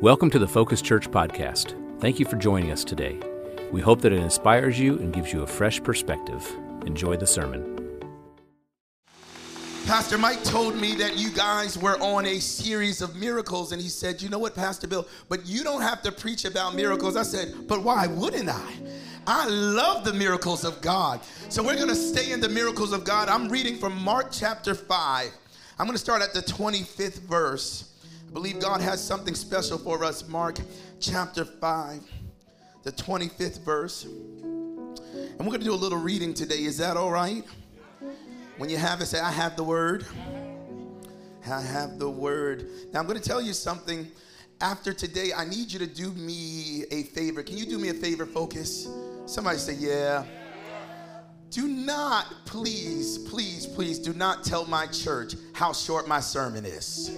Welcome to the Focus Church podcast. Thank you for joining us today. We hope that it inspires you and gives you a fresh perspective. Enjoy the sermon. Pastor Mike told me that you guys were on a series of miracles, and he said, You know what, Pastor Bill, but you don't have to preach about miracles. I said, But why wouldn't I? I love the miracles of God. So we're going to stay in the miracles of God. I'm reading from Mark chapter 5. I'm going to start at the 25th verse. I believe God has something special for us. Mark chapter 5, the 25th verse. And we're going to do a little reading today. Is that all right? When you have it, say, I have the word. I have the word. Now, I'm going to tell you something. After today, I need you to do me a favor. Can you do me a favor, Focus? Somebody say, Yeah. Do not, please, please, please, do not tell my church how short my sermon is.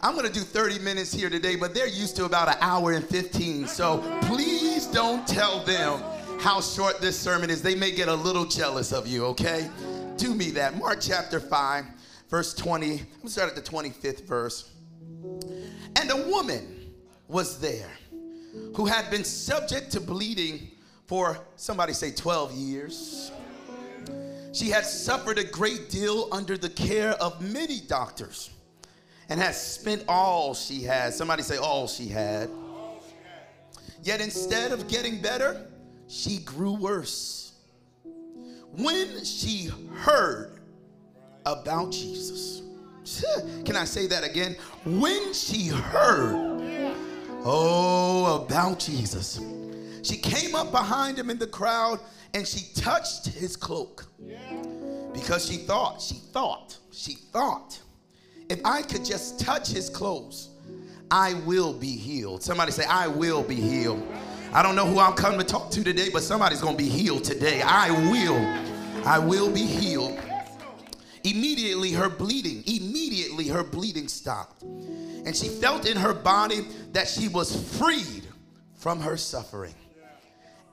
I'm gonna do 30 minutes here today, but they're used to about an hour and 15. So please don't tell them how short this sermon is. They may get a little jealous of you, okay? Do me that. Mark chapter 5, verse 20. I'm gonna start at the 25th verse. And a woman was there who had been subject to bleeding for, somebody say, 12 years. She had suffered a great deal under the care of many doctors and has spent all she had. Somebody say, all she had. Yet instead of getting better, she grew worse. When she heard about Jesus, can I say that again? When she heard, oh, about Jesus, she came up behind him in the crowd and she touched his cloak because she thought, she thought, she thought, if I could just touch his clothes, I will be healed. Somebody say, I will be healed. I don't know who I'm coming to talk to today, but somebody's going to be healed today. I will. I will be healed. Immediately her bleeding, immediately her bleeding stopped. And she felt in her body that she was freed from her suffering.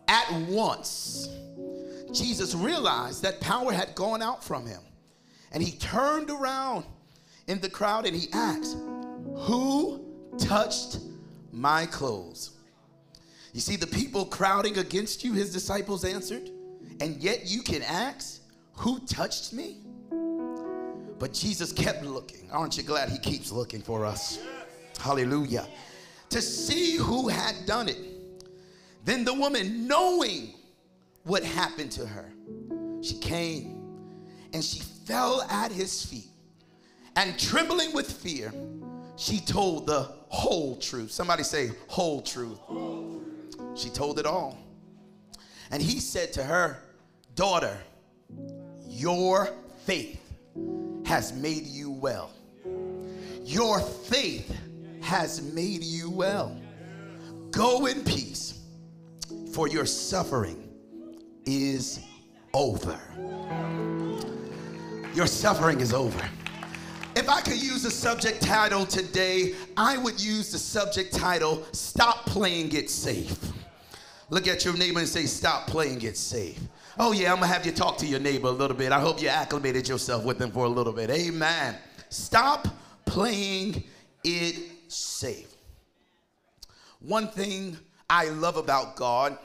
At once, Jesus realized that power had gone out from him. And he turned around in the crowd and he asked, Who touched my clothes? You see, the people crowding against you, his disciples answered, and yet you can ask, Who touched me? But Jesus kept looking. Aren't you glad he keeps looking for us? Hallelujah. To see who had done it. Then the woman, knowing what happened to her, she came and she fell at his feet. And trembling with fear, she told the whole truth. Somebody say, whole truth. She told it all. And he said to her, Daughter, your faith has made you well. Your faith has made you well. Go in peace, for your suffering is over. Your suffering is over. If I could use a subject title today, I would use the subject title Stop Playing It Safe. Look at your neighbor and say, Stop playing it safe. Oh, yeah, I'm gonna have you talk to your neighbor a little bit. I hope you acclimated yourself with them for a little bit. Amen. Stop playing it safe. One thing I love about God,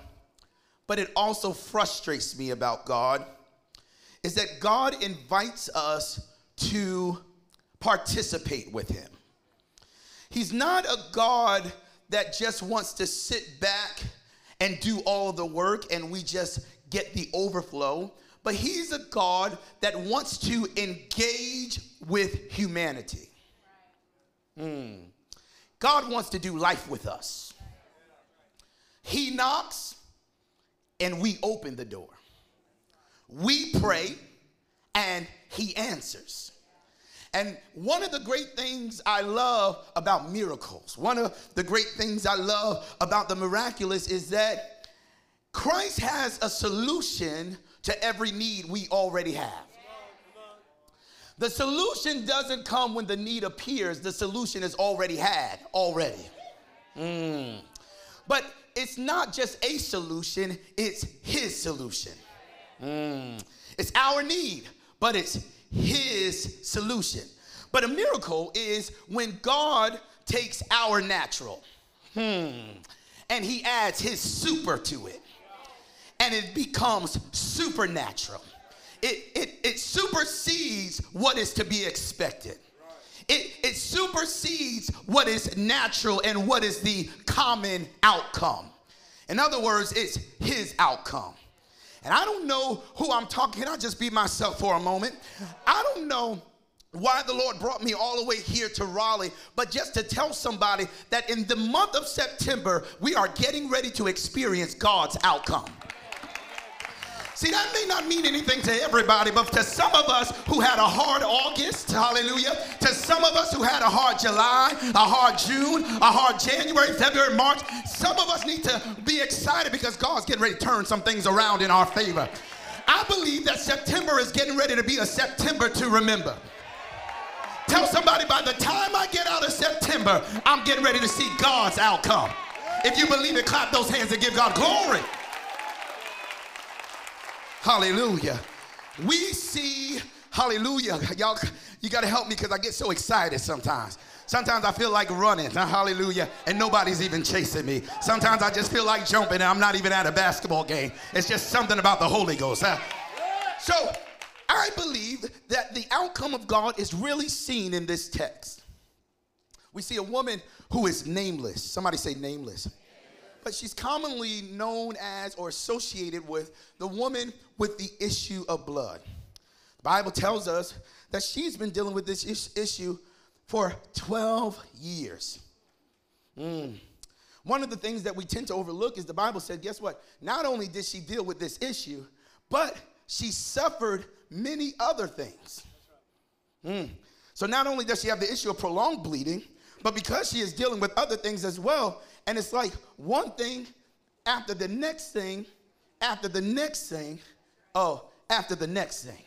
but it also frustrates me about God, is that God invites us to participate with Him. He's not a God that just wants to sit back and do all the work and we just get the overflow, but He's a God that wants to engage with humanity. Mm. God wants to do life with us. He knocks and we open the door. We pray and He answers. And one of the great things I love about miracles, one of the great things I love about the miraculous is that Christ has a solution to every need we already have. The solution doesn't come when the need appears, the solution is already had, already. Mm. But it's not just a solution, it's His solution. Mm. It's our need, but it's his solution. But a miracle is when God takes our natural Hmm. And he adds his super to it. And it becomes supernatural. It, it, it supersedes what is to be expected. It, it supersedes what is natural and what is the common outcome. In other words, it's his outcome. And I don't know who I'm talking. Can I just be myself for a moment? I don't know why the Lord brought me all the way here to Raleigh, but just to tell somebody that in the month of September, we are getting ready to experience God's outcome. See, that may not mean anything to everybody, but to some of us who had a hard August, hallelujah, to some of us who had a hard July, a hard June, a hard January, February, March, some of us need to be excited because God's getting ready to turn some things around in our favor. I believe that September is getting ready to be a September to remember. Tell somebody by the time I get out of September, I'm getting ready to see God's outcome. If you believe it, clap those hands and give God glory. Hallelujah. We see, hallelujah. Y'all, you got to help me because I get so excited sometimes. Sometimes I feel like running, hallelujah, and nobody's even chasing me. Sometimes I just feel like jumping and I'm not even at a basketball game. It's just something about the Holy Ghost. Huh? So I believe that the outcome of God is really seen in this text. We see a woman who is nameless. Somebody say nameless but she's commonly known as or associated with the woman with the issue of blood. The Bible tells us that she's been dealing with this is- issue for 12 years. Mm. One of the things that we tend to overlook is the Bible said, guess what? Not only did she deal with this issue, but she suffered many other things. Mm. So not only does she have the issue of prolonged bleeding, but because she is dealing with other things as well, and it's like one thing after the next thing, after the next thing, oh, after the next thing.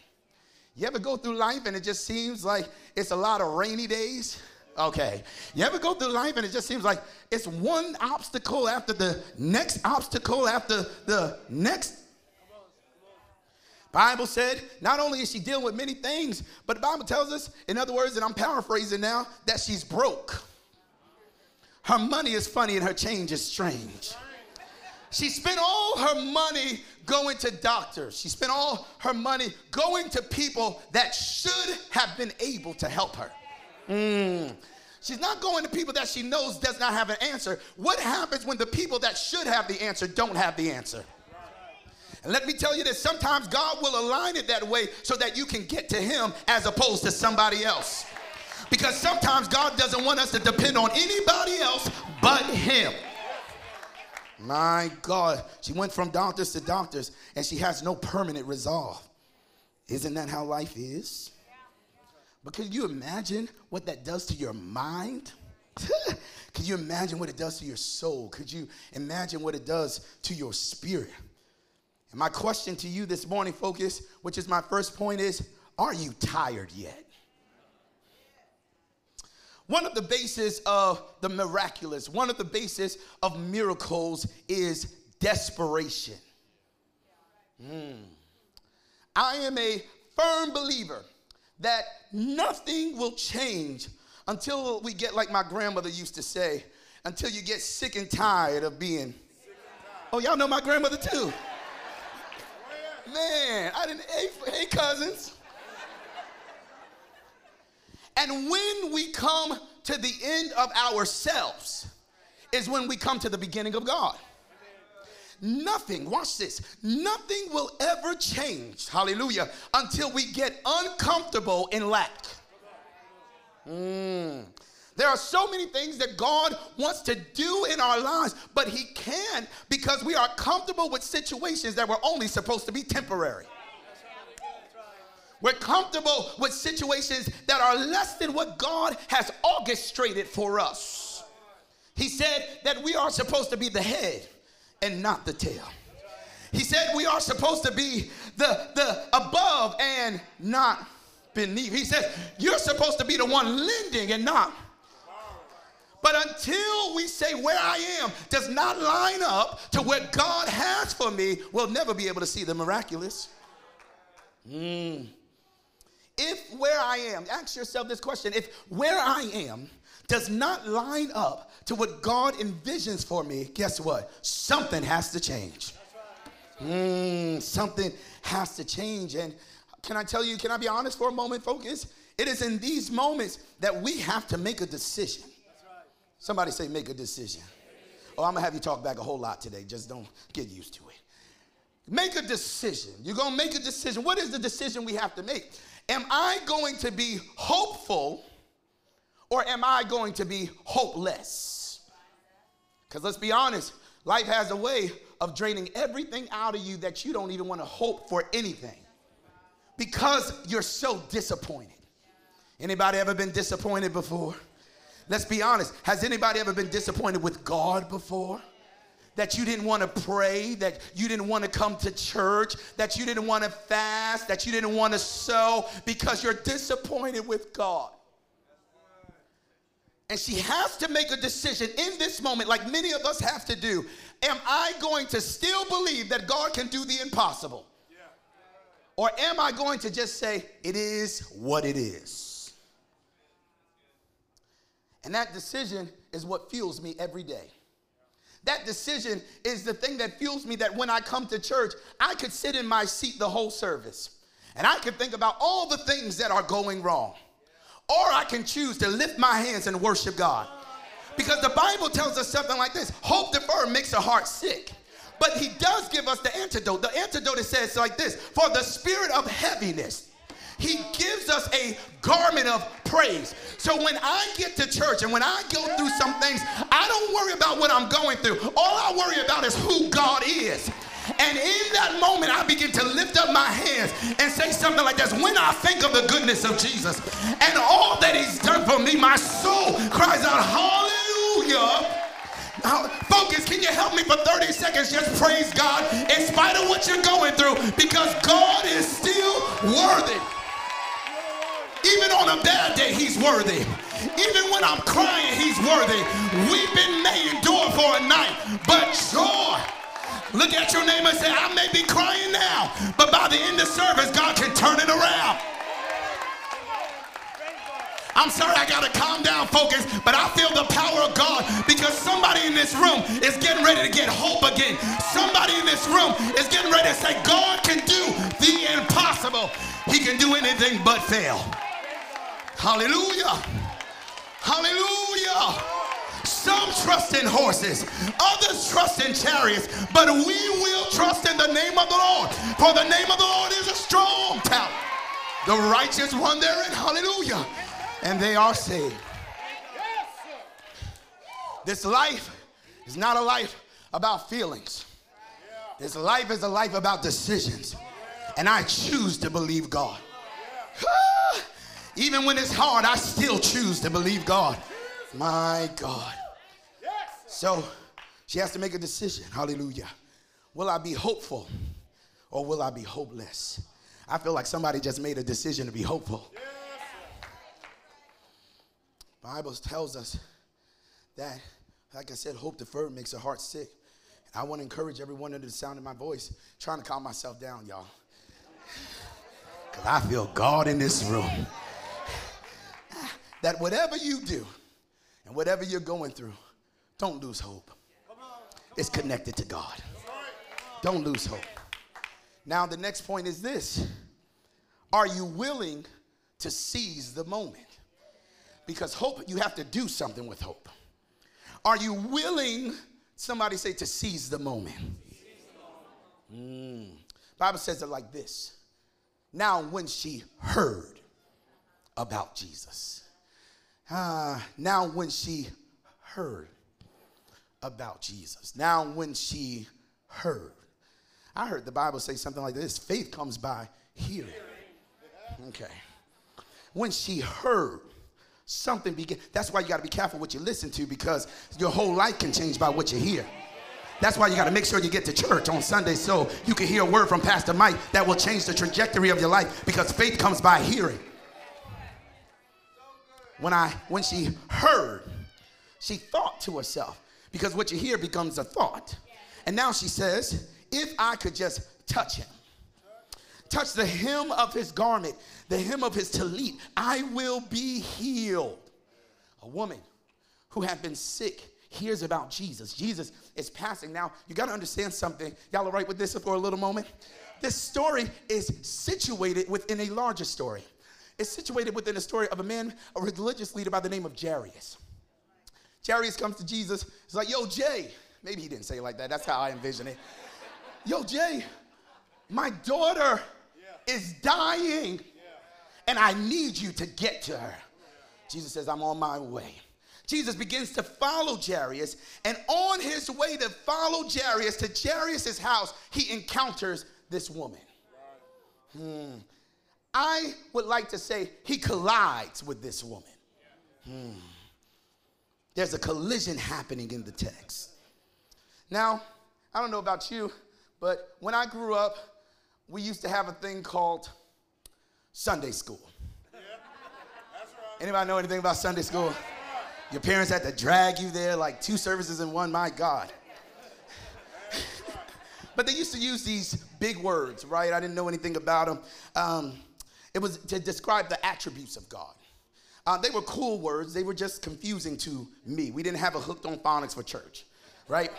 You ever go through life and it just seems like it's a lot of rainy days? Okay. You ever go through life and it just seems like it's one obstacle after the next obstacle after the next Bible said not only is she dealing with many things, but the Bible tells us, in other words, and I'm paraphrasing now, that she's broke. Her money is funny and her change is strange. She spent all her money going to doctors. She spent all her money going to people that should have been able to help her. Mm. She's not going to people that she knows does not have an answer. What happens when the people that should have the answer don't have the answer? And let me tell you this sometimes God will align it that way so that you can get to Him as opposed to somebody else. Because sometimes God doesn't want us to depend on anybody else but Him. My God, she went from doctors to doctors and she has no permanent resolve. Isn't that how life is? But can you imagine what that does to your mind? Can you imagine what it does to your soul? Could you imagine what it does to your spirit? And my question to you this morning, focus, which is my first point, is Are you tired yet? One of the bases of the miraculous, one of the bases of miracles is desperation. Mm. I am a firm believer that nothing will change until we get, like my grandmother used to say, until you get sick and tired of being. Oh, y'all know my grandmother too. Man, I didn't. Hey, hey cousins. And when we come to the end of ourselves, is when we come to the beginning of God. Nothing, watch this, nothing will ever change, hallelujah, until we get uncomfortable in lack. Mm. There are so many things that God wants to do in our lives, but He can't because we are comfortable with situations that were only supposed to be temporary. We're comfortable with situations that are less than what God has orchestrated for us. He said that we are supposed to be the head and not the tail. He said we are supposed to be the, the above and not beneath. He says you're supposed to be the one lending and not. But until we say where I am does not line up to what God has for me, we'll never be able to see the miraculous. Mm. If where I am, ask yourself this question if where I am does not line up to what God envisions for me, guess what? Something has to change. Mm, something has to change. And can I tell you, can I be honest for a moment, focus? It is in these moments that we have to make a decision. Somebody say, make a decision. Oh, I'm gonna have you talk back a whole lot today. Just don't get used to it. Make a decision. You're gonna make a decision. What is the decision we have to make? Am I going to be hopeful or am I going to be hopeless? Because let's be honest, life has a way of draining everything out of you that you don't even want to hope for anything because you're so disappointed. Anybody ever been disappointed before? Let's be honest. Has anybody ever been disappointed with God before? That you didn't want to pray, that you didn't want to come to church, that you didn't want to fast, that you didn't want to sow because you're disappointed with God. And she has to make a decision in this moment, like many of us have to do. Am I going to still believe that God can do the impossible? Or am I going to just say, it is what it is? And that decision is what fuels me every day. That decision is the thing that fuels me that when I come to church, I could sit in my seat the whole service and I could think about all the things that are going wrong. Or I can choose to lift my hands and worship God. Because the Bible tells us something like this hope deferred makes the heart sick. But he does give us the antidote. The antidote it says like this for the spirit of heaviness. He gives us a garment of praise. So when I get to church and when I go through some things, I don't worry about what I'm going through. All I worry about is who God is. And in that moment, I begin to lift up my hands and say something like this When I think of the goodness of Jesus and all that He's done for me, my soul cries out, Hallelujah. Focus, can you help me for 30 seconds? Just praise God in spite of what you're going through because God is still worthy. Even on a bad day, He's worthy. Even when I'm crying, He's worthy. Weeping may endure for a night, but joy Look at your neighbor and say, I may be crying now, but by the end of service, God can turn it around. I'm sorry, I gotta calm down, focus, but I feel the power of God because somebody in this room is getting ready to get hope again. Somebody in this room is getting ready to say, God can do the impossible. He can do anything but fail. Hallelujah. Hallelujah. Some trust in horses, others trust in chariots, but we will trust in the name of the Lord. For the name of the Lord is a strong tower. The righteous run therein, hallelujah, and they are saved. This life is not a life about feelings. This life is a life about decisions. And I choose to believe God. Ah, Even when it's hard, I still choose to believe God. My God. So she has to make a decision. Hallelujah. Will I be hopeful or will I be hopeless? I feel like somebody just made a decision to be hopeful. Bible tells us that, like I said, hope deferred makes the heart sick. I want to encourage everyone under the sound of my voice, trying to calm myself down, y'all. Because I feel God in this room. That whatever you do and whatever you're going through, don't lose hope. It's connected to God. Don't lose hope. Now, the next point is this Are you willing to seize the moment? Because hope, you have to do something with hope. Are you willing, somebody say, to seize the moment? Mm. Bible says it like this. Now, when she heard about Jesus, uh, now when she heard about Jesus. Now, when she heard, I heard the Bible say something like this faith comes by hearing. Okay. When she heard, something began. That's why you got to be careful what you listen to because your whole life can change by what you hear. That's why you got to make sure you get to church on Sunday so you can hear a word from Pastor Mike that will change the trajectory of your life because faith comes by hearing. When I when she heard, she thought to herself, because what you hear becomes a thought. And now she says, if I could just touch him, touch the hem of his garment, the hem of his tallit, I will be healed. A woman who had been sick hears about Jesus. Jesus is passing. Now, you got to understand something. Y'all are right with this for a little moment? This story is situated within a larger story. It's situated within a story of a man, a religious leader by the name of Jairus. Jairus comes to Jesus. He's like, Yo, Jay. Maybe he didn't say it like that. That's how I envision it. Yo, Jay, my daughter is dying, and I need you to get to her. Jesus says, I'm on my way. Jesus begins to follow Jairus, and on his way to follow Jairus to Jairus' house, he encounters this woman. Hmm. I would like to say he collides with this woman. Hmm. There's a collision happening in the text. Now, I don't know about you, but when I grew up, we used to have a thing called Sunday school. Anybody know anything about Sunday school? Your parents had to drag you there like two services in one, my God. but they used to use these big words, right? I didn't know anything about them. Um, it was to describe the attributes of God. Uh, they were cool words, they were just confusing to me. We didn't have a hooked on phonics for church, right?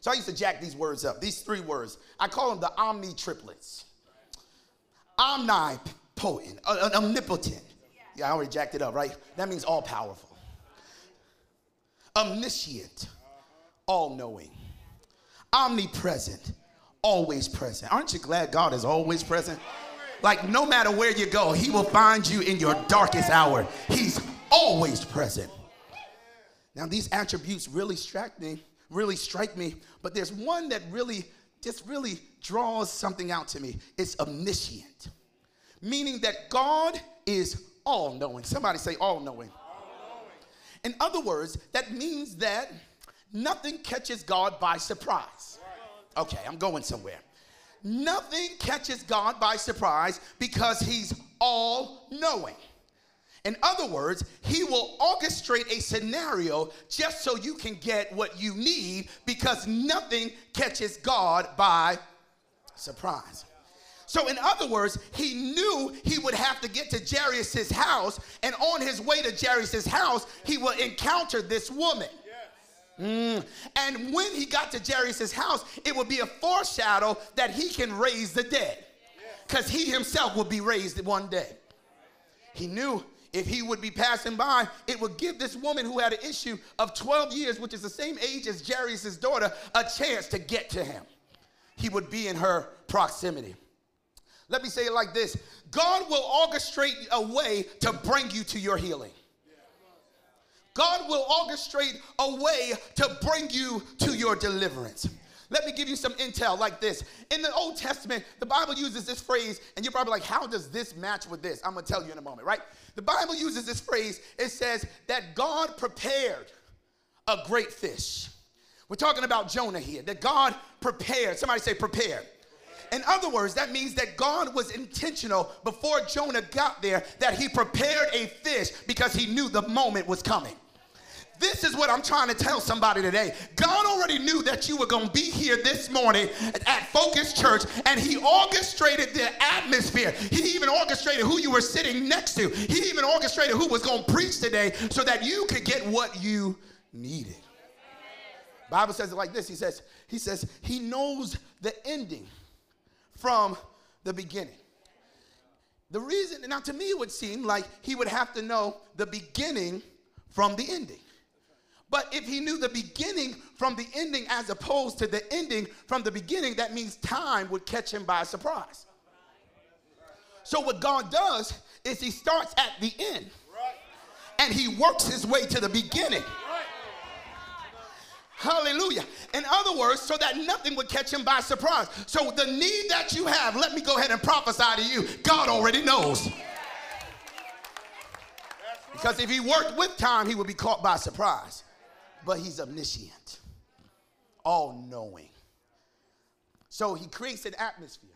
So I used to jack these words up, these three words. I call them the omni triplets omnipotent, uh, omnipotent. Yeah, I already jacked it up, right? That means all powerful omniscient, all knowing, omnipresent, always present. Aren't you glad God is always present? Like, no matter where you go, He will find you in your darkest hour. He's always present. Now, these attributes really strike me, really strike me, but there's one that really, just really draws something out to me. It's omniscient, meaning that God is all knowing. Somebody say all knowing. In other words, that means that nothing catches God by surprise. Okay, I'm going somewhere. Nothing catches God by surprise because he's all knowing. In other words, he will orchestrate a scenario just so you can get what you need because nothing catches God by surprise. So, in other words, he knew he would have to get to Jairus' house, and on his way to Jairus' house, he will encounter this woman. Mm. And when he got to Jairus' house, it would be a foreshadow that he can raise the dead. Because he himself will be raised one day. He knew if he would be passing by, it would give this woman who had an issue of 12 years, which is the same age as Jairus' daughter, a chance to get to him. He would be in her proximity. Let me say it like this God will orchestrate a way to bring you to your healing. God will orchestrate a way to bring you to your deliverance. Let me give you some intel like this. In the Old Testament, the Bible uses this phrase, and you're probably like, how does this match with this? I'm gonna tell you in a moment, right? The Bible uses this phrase, it says that God prepared a great fish. We're talking about Jonah here, that God prepared. Somebody say, prepared in other words, that means that God was intentional before Jonah got there that he prepared a fish because he knew the moment was coming. This is what I'm trying to tell somebody today. God already knew that you were going to be here this morning at Focus Church, and He orchestrated the atmosphere. He even orchestrated who you were sitting next to. He even orchestrated who was going to preach today so that you could get what you needed. Bible says it like this. He says, He says, He knows the ending from the beginning. The reason, now to me, it would seem like he would have to know the beginning from the ending. But if he knew the beginning from the ending as opposed to the ending from the beginning, that means time would catch him by surprise. So, what God does is he starts at the end and he works his way to the beginning. Hallelujah. In other words, so that nothing would catch him by surprise. So the need that you have, let me go ahead and prophesy to you. God already knows. Because if he worked with time, he would be caught by surprise. But he's omniscient, all knowing. So he creates an atmosphere.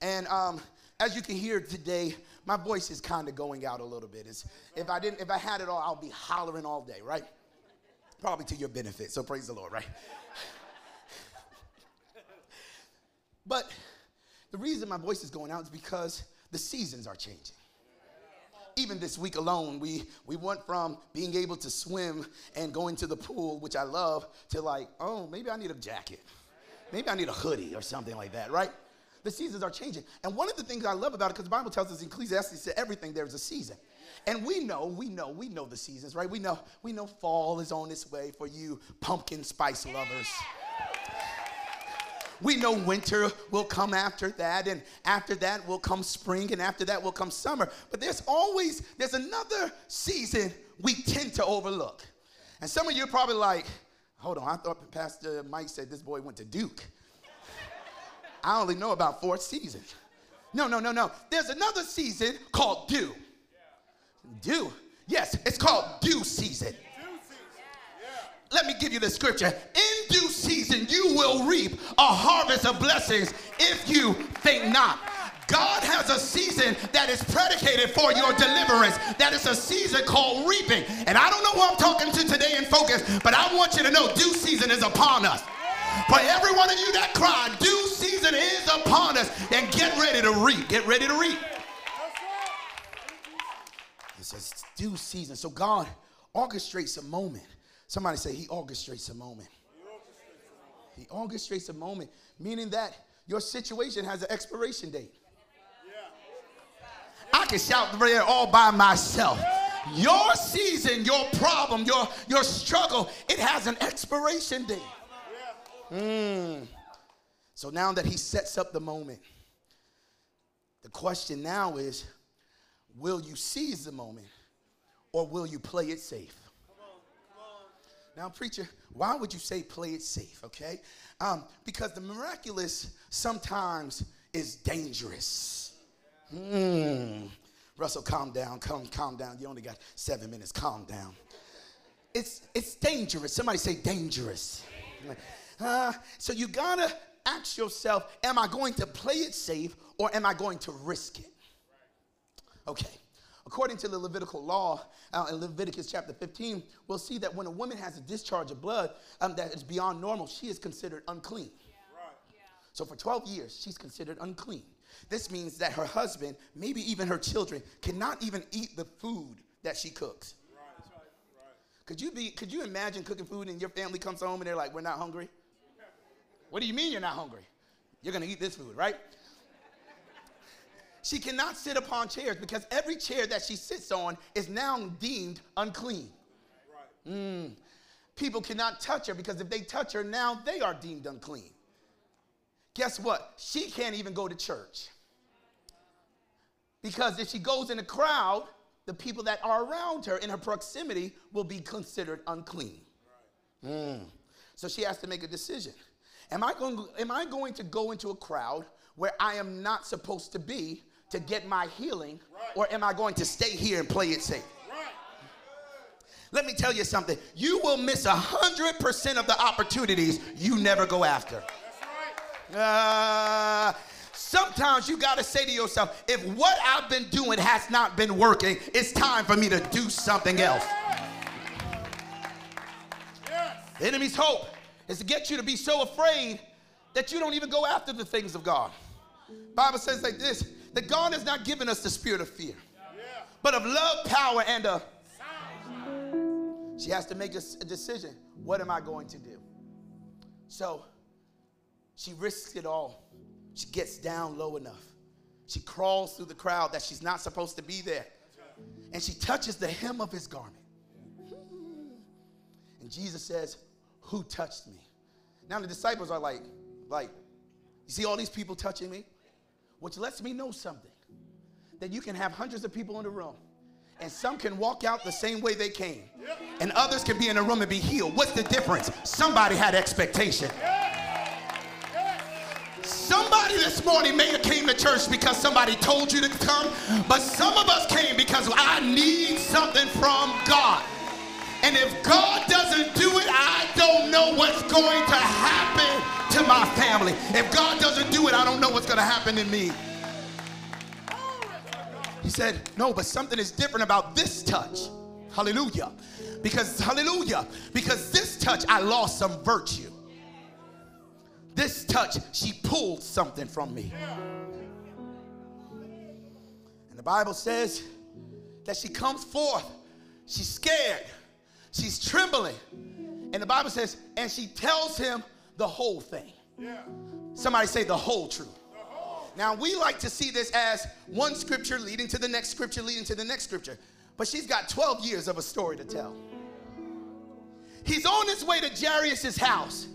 And um, as you can hear today, my voice is kind of going out a little bit. It's, if I didn't, if I had it all, I'll be hollering all day, right? Probably to your benefit. So praise the Lord, right? but the reason my voice is going out is because the seasons are changing. even this week alone, we, we went from being able to swim and going to the pool, which I love, to like, oh, maybe I need a jacket. Maybe I need a hoodie or something like that, right? The seasons are changing. And one of the things I love about it, because the Bible tells us in Ecclesiastes that everything there's a season. And we know, we know, we know the seasons, right? We know, we know fall is on its way for you pumpkin spice lovers. We know winter will come after that, and after that will come spring, and after that will come summer. But there's always there's another season we tend to overlook. And some of you are probably like, hold on, I thought Pastor Mike said this boy went to Duke. I only know about four seasons. No, no, no, no. There's another season called dew. Dew. Yes, it's called dew season. Let me give you the scripture. In due season, you will reap a harvest of blessings if you think not. God has a season that is predicated for your deliverance. That is a season called reaping. And I don't know who I'm talking to today in focus, but I want you to know due season is upon us. For every one of you that cried, due season is upon us. And get ready to reap. Get ready to reap. It says due season. So God orchestrates a moment Somebody say, He orchestrates a moment. He orchestrates a moment, meaning that your situation has an expiration date. I can shout the there all by myself. Your season, your problem, your, your struggle, it has an expiration date. Mm. So now that he sets up the moment, the question now is will you seize the moment or will you play it safe? Now, preacher, why would you say play it safe, okay? Um, because the miraculous sometimes is dangerous. Hmm. Russell, calm down, calm, calm down. You only got seven minutes, calm down. It's, it's dangerous. Somebody say dangerous. Uh, so you gotta ask yourself, am I going to play it safe or am I going to risk it? Okay. According to the Levitical law uh, in Leviticus chapter 15, we'll see that when a woman has a discharge of blood um, that is beyond normal, she is considered unclean. Yeah. Right. Yeah. So for 12 years, she's considered unclean. This means that her husband, maybe even her children, cannot even eat the food that she cooks. Right. Right. Could you be? Could you imagine cooking food and your family comes home and they're like, "We're not hungry." What do you mean you're not hungry? You're gonna eat this food, right? She cannot sit upon chairs because every chair that she sits on is now deemed unclean. Mm. People cannot touch her because if they touch her now, they are deemed unclean. Guess what? She can't even go to church. Because if she goes in a crowd, the people that are around her in her proximity will be considered unclean. Mm. So she has to make a decision. Am I, going, am I going to go into a crowd where I am not supposed to be to get my healing, or am I going to stay here and play it safe? Let me tell you something. You will miss a hundred percent of the opportunities you never go after. Uh, sometimes you got to say to yourself, if what I've been doing has not been working, it's time for me to do something else. The enemy's hope is to get you to be so afraid that you don't even go after the things of God. Bible says like this that God has not given us the spirit of fear, but of love, power, and a. She has to make a, a decision. What am I going to do? So she risks it all. She gets down low enough. She crawls through the crowd that she's not supposed to be there. And she touches the hem of his garment. And Jesus says, Who touched me? Now the disciples are like, like, you see all these people touching me? Which lets me know something that you can have hundreds of people in the room and some can walk out the same way they came and others can be in a room and be healed. What's the difference? Somebody had expectation. Somebody this morning may have came to church because somebody told you to come but some of us came because i need something from god. And if god doesn't do it i don't know what's going to happen to my family. If God doesn't do it, I don't know what's going to happen to me. He said, No, but something is different about this touch. Hallelujah. Because, hallelujah, because this touch, I lost some virtue. This touch, she pulled something from me. And the Bible says that she comes forth. She's scared. She's trembling. And the Bible says, and she tells him the whole thing. Somebody say the whole truth. Now, we like to see this as one scripture leading to the next scripture, leading to the next scripture. But she's got 12 years of a story to tell. He's on his way to Jairus' house,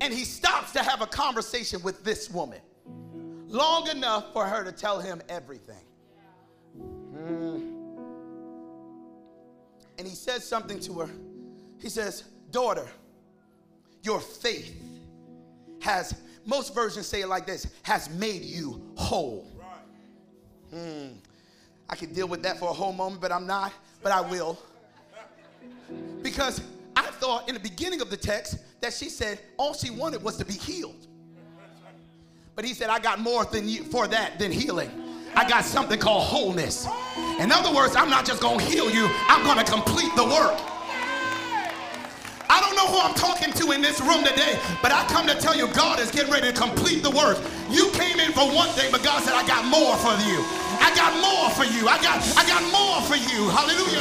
and he stops to have a conversation with this woman long enough for her to tell him everything. Mm. And he says something to her. He says, Daughter, your faith has, most versions say it like this, has made you whole. Hmm. I could deal with that for a whole moment, but I'm not, but I will. Because I thought in the beginning of the text that she said all she wanted was to be healed. But he said, I got more than you for that than healing. I got something called wholeness. In other words, I'm not just gonna heal you, I'm gonna complete the work. I don't know who I'm talking to in this room today, but I come to tell you God is getting ready to complete the work. You came in for one thing, but God said, I got more for you. I got more for you. I got, I got more for you. Hallelujah.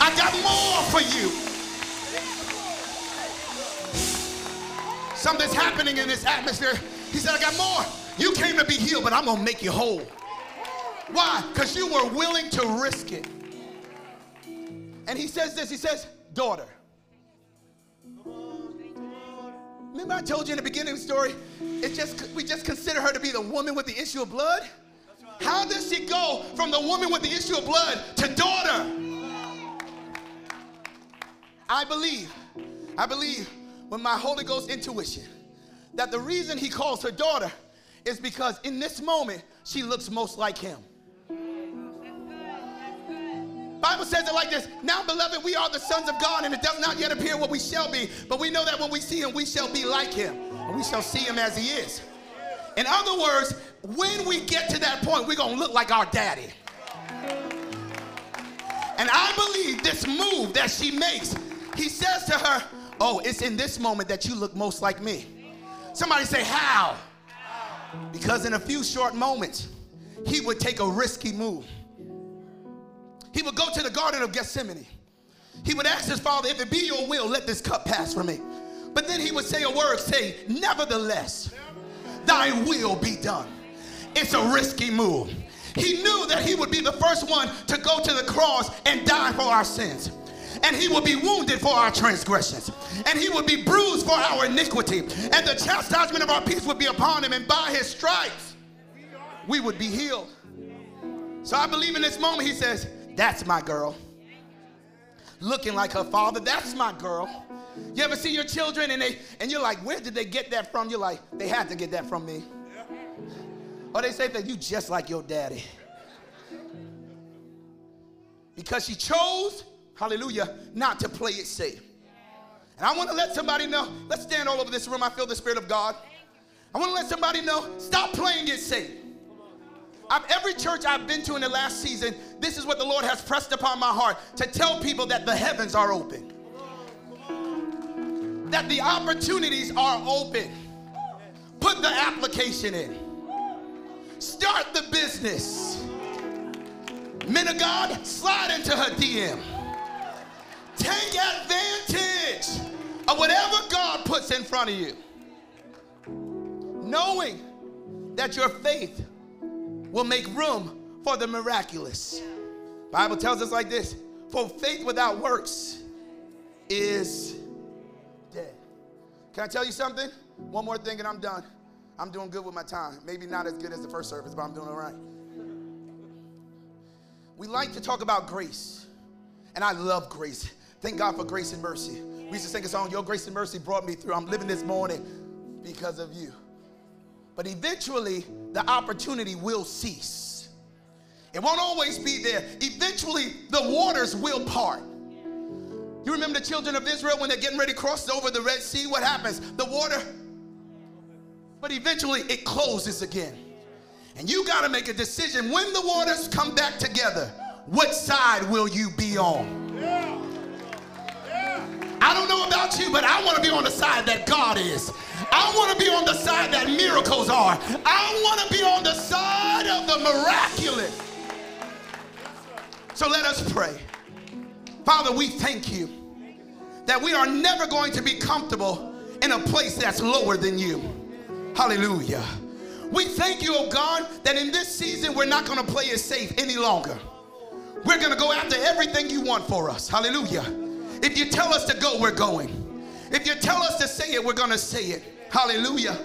I got more for you. Something's happening in this atmosphere. He said, I got more. You came to be healed, but I'm going to make you whole. Why? Because you were willing to risk it. And he says this, he says, daughter. Remember I told you in the beginning of the story, it's just we just consider her to be the woman with the issue of blood? How does she go from the woman with the issue of blood to daughter? I believe, I believe with my Holy Ghost intuition that the reason he calls her daughter is because in this moment she looks most like him. Bible says it like this Now, beloved, we are the sons of God, and it does not yet appear what we shall be. But we know that when we see him, we shall be like him, and we shall see him as he is. In other words, when we get to that point, we're going to look like our daddy. And I believe this move that she makes, he says to her, Oh, it's in this moment that you look most like me. Somebody say, How? Because in a few short moments, he would take a risky move. He would go to the Garden of Gethsemane. He would ask his father, If it be your will, let this cup pass from me. But then he would say a word, say, Nevertheless, thy will be done. It's a risky move. He knew that he would be the first one to go to the cross and die for our sins. And he would be wounded for our transgressions. And he would be bruised for our iniquity. And the chastisement of our peace would be upon him. And by his stripes, we would be healed. So I believe in this moment, he says, That's my girl. Looking like her father, that's my girl. You ever see your children and they and you're like, where did they get that from? You're like, they had to get that from me. Or they say that you just like your daddy. Because she chose, hallelujah, not to play it safe. And I want to let somebody know, let's stand all over this room. I feel the Spirit of God. I want to let somebody know, stop playing it safe. I've, every church I've been to in the last season, this is what the Lord has pressed upon my heart to tell people that the heavens are open that the opportunities are open. Put the application in. Start the business. Men of God, slide into her DM. Take advantage of whatever God puts in front of you. Knowing that your faith will make room for the miraculous. Bible tells us like this, for faith without works is dead. can I tell you something? One more thing and I'm done. I'm doing good with my time. Maybe not as good as the first service, but I'm doing all right. We like to talk about grace, and I love grace. Thank God for grace and mercy. We used to sing a song, Your Grace and Mercy brought me through. I'm living this morning because of you. But eventually, the opportunity will cease. It won't always be there. Eventually, the waters will part. You remember the children of Israel when they're getting ready to cross over the Red Sea? What happens? The water, but eventually it closes again. And you got to make a decision when the waters come back together, what side will you be on? I don't know about you, but I want to be on the side that God is. I want to be on the side that miracles are. I want to be on the side of the miraculous. So let us pray. Father, we thank you that we are never going to be comfortable in a place that's lower than you. Hallelujah. We thank you, oh God, that in this season we're not going to play it safe any longer. We're going to go after everything you want for us. Hallelujah. If you tell us to go, we're going. If you tell us to say it, we're going to say it. Hallelujah.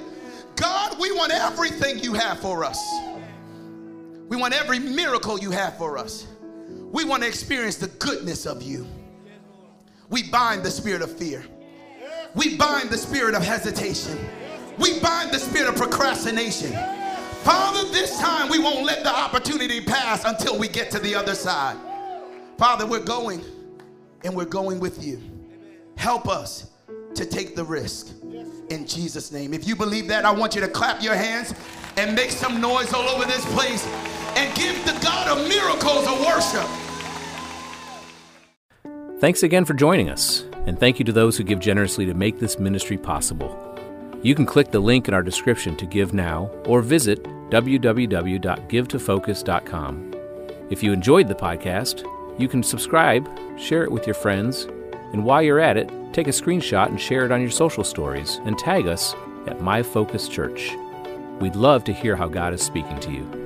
God, we want everything you have for us. We want every miracle you have for us. We want to experience the goodness of you. We bind the spirit of fear. We bind the spirit of hesitation. We bind the spirit of procrastination. Father, this time we won't let the opportunity pass until we get to the other side. Father, we're going and we're going with you. Help us to take the risk in Jesus' name. If you believe that, I want you to clap your hands and make some noise all over this place and give the God of miracles a worship. Thanks again for joining us, and thank you to those who give generously to make this ministry possible. You can click the link in our description to give now or visit www.givetofocus.com. If you enjoyed the podcast, you can subscribe, share it with your friends, and while you're at it, take a screenshot and share it on your social stories and tag us at My Focus Church. We'd love to hear how God is speaking to you.